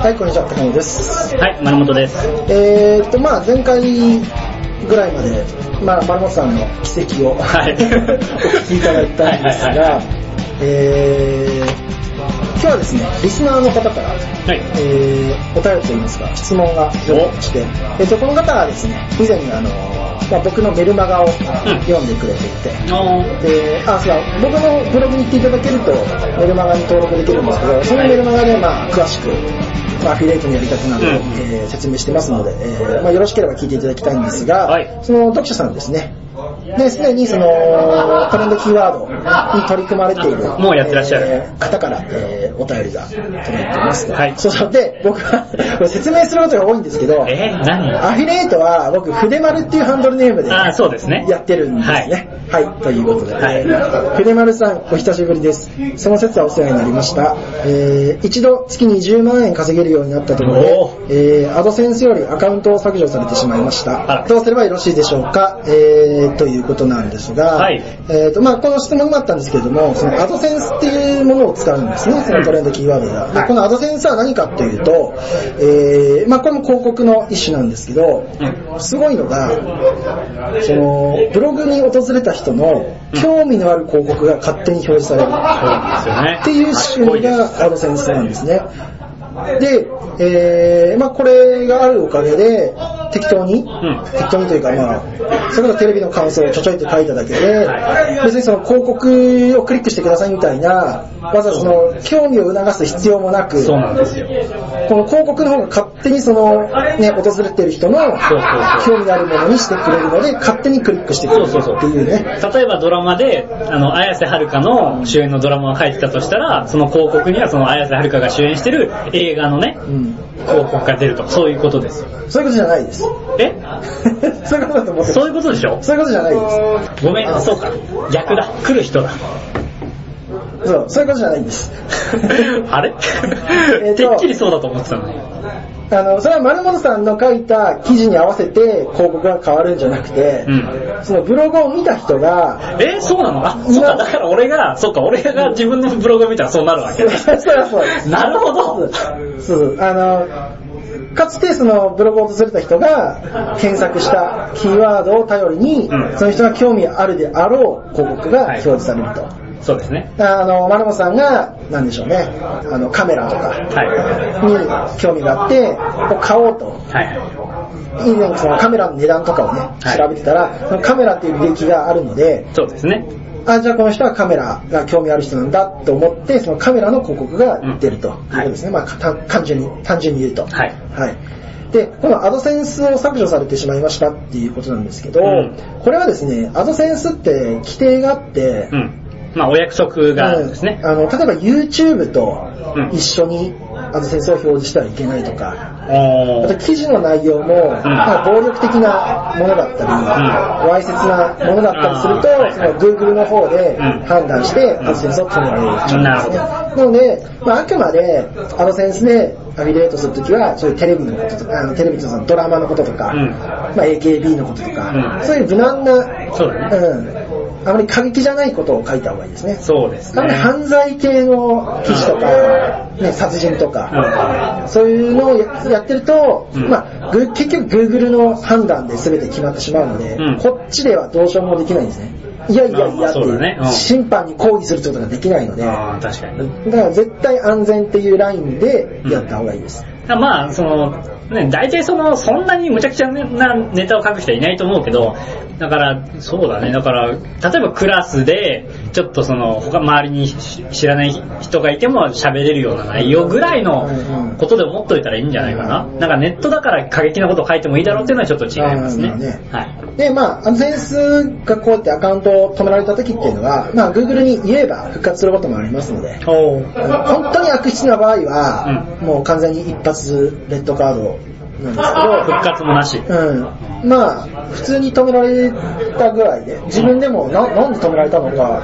はい、こんにちは、高野です。はい、丸本です。えーっと、まあ前回ぐらいまで、まあ丸本さんの奇跡を、はいお聞きいただいたんですはいはいはいが、えー、今日はですね、リスナーの方から、はい。えー、お便りといいますか、質問が届きまして、えーっと、この方はですね、以前にあの、まあ、僕のメルマガを読んでくれていて、おで、あ、そうだ、僕のブログに行っていただけると、メルマガに登録できるんですけど、そのメルマガで、まあ、詳しく、まあ、アフィリエイトのやり方などえー説明してますので、えーまあ、よろしければ聞いていただきたいんですが、はい。その読者さんですね、で、すでにその、トレンドキーワードに取り組まれている、もうやってらっしゃるえー方から、えーお便りが届いています。はいそうそう。で、僕は、説明することが多いんですけど、えー、何？アフィリエイトは僕、筆丸っていうハンドルネームで、あー、そうですね。やってるんですね。はい。ということで、はい筆丸さん、お久しぶりです。その説はお世話になりました。えー、一度月に10万円稼げるようになったところでえー、アドセンスよりアカウントを削除されてしまいました。どうすればよろしいでしょうか？えー、ということなんですが、はい。えーと、まあこの質問もあったんですけれども、そのアドセンスっていうものを使うんですね、そのトレンドキーワードが。でこのアドセンスは何かっていうと、えー、まあこれも広告の一種なんですけど、すごいのが、その、ブログに訪れた人の興味のある広告が勝手に表示される。っていう仕組みがアドセンスなんですね。で、えー、まあこれがあるおかげで、適当に、ん適当にというかまあ、それこそテレビの感想をちょちょいって書いただけで、は別にその広告をクリックしてくださいみたいな、わざわざその興味を促す必要もなく、そうなんですよ。この広告の方が勝手にその、ね、訪れてる人の興味のあるものにしてくれるので、勝手にクリックしてくれるっていうね。例えばドラマで、あの、綾瀬はるかの主演のドラマを書いてたとしたら、その広告にはその綾瀬はるかが主演してる映画のね、うん。広告が出ると。そういうことですよ。そういうことじゃないです。え？そういうことだと思ってそういうことでしょ？そういうことじゃないです。ごめん、そうか。逆だ。来る人だ。そう、そういうことじゃないんです。あれ？えてっきりそうだと思ってたのに。あの、それは丸本さんの書いた記事に合わせて広告が変わるんじゃなくて、うん。そのブログを見た人が、えそうなの？あ、そっか、だから俺が、そっか、俺が自分のブログを見たらそうなるわけ そうそう。なるほど。そうそう、あの、かつてそのブログを訪れた人が検索したキーワードを頼りに、うんその人が興味あるであろう広告が表示されると。そうですね。あの、丸本さんが、なんでしょうね、あの、カメラとかはい。に興味があって、こう買おうと。はい。以前そのカメラの値段とかをね、はい調べてたら、そのカメラっていう履歴があるので、そうですね。あ、じゃあこの人はカメラが興味ある人なんだと思って、そのカメラの広告が出るということですね。まあ、単単純に、単純に言うと。はい。はい。で、このアドセンスを削除されてしまいましたっていうことなんですけど、うんこれはですね、アドセンスって規定があって、うん。まあ、お約束があるんですね。うん。あの、例えば YouTube とうん。一緒にアドセンスを表示してはいけないとか。あと記事の内容も、まあ、暴力的なものだったり、わいせつなものだったりすると、その Google の方でうん。判断して、アドセンスを止められるっていう。なるほど。なので、まあ、あくまで、アドセンスでアフィリエイトするときは、そういうテレビのこととか、あのテレビとかドラマのこととか、うん。まあ、AKB のこととか、うん。そういう無難な、そうだね。うん、あまり過激じゃないことを書いた方がいいですね。そうですね。犯罪系の記事とか、ね、殺人とか、うそういうのをややってると、うんまあ、ぐ結局 Google の判断で全て決まってしまうので、うんこっちではどうしようもできないんですね。いやいやいやって審判に抗議するってことができないので、だ。から絶対安全っていうラインでやった方がいいです。まあ、その、ね、大体その、そんなに無茶苦茶なネタを書く人はいないと思うけど、だから、そうだね、だから、例えばクラスで、ちょっとその、他、周りにし知らない人がいても喋れるような内容ぐらいのことで思っといたらいいんじゃないかな。なんかネットだから過激なことを書いてもいいだろうっていうのはちょっと違いますねね。はい。で、まあ、アドセンスがこうやってアカウントを止められた時っていうのは、まあ、Google に言えば復活することもありますので、お本当に悪質な場合は、もう完全に一発レッドカードなんですけど、復活もなし。うん。まあ、普通に止められたぐらいで、自分でもななんで止められたのか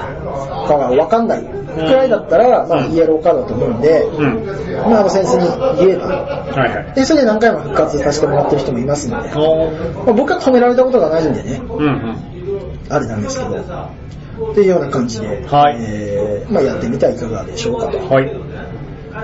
かがわかんないくらいだったら、まあ、イエローカードだと思うんで、うん。まあ、あのセンスに言えば、はいはい。で、それで何回も復活させてもらってる人もいますので、おまあ、僕は止められたことがないんでね、うんうん。あれなんですけど、っていうような感じで、はいえーまあ、やってみてはいかがでしょうかと。はい。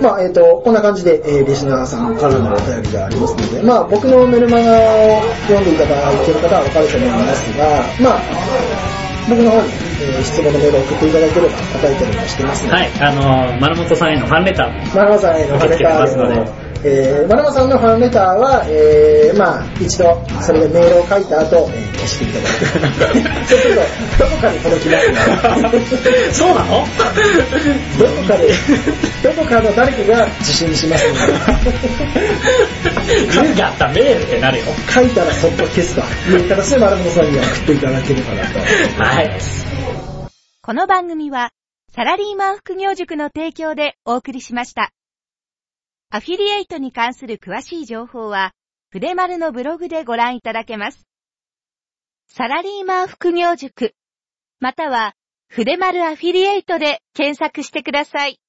まあ、えっ、と、こんな感じで、えー、リスナーさんからのお便りがありますので、まあ、僕のメルマガを読んでいただいている方はわかると思いますが、まあ、僕の方に、えー、質問のメールを送っていただければ答えたりもしてますので、はい、あの、丸本さんへのファンレター。マナマさんへのファンレターでえー、マナマさんのファンレターは、えー、まあ、一度、それでメールを書いた後、えー消していただいて、そうすると、どこかに届きますので、そうなの？どこかで、どこかの誰かが受信しますので、があったメってなるよ。書いたらそっと消すという形で丸本さんには送っていただければなと。はい。この番組は、サラリーマン副業塾の提供でお送りしました。アフィリエイトに関する詳しい情報は、筆丸のブログでご覧いただけます。サラリーマン副業塾、または、筆丸アフィリエイトで検索してください。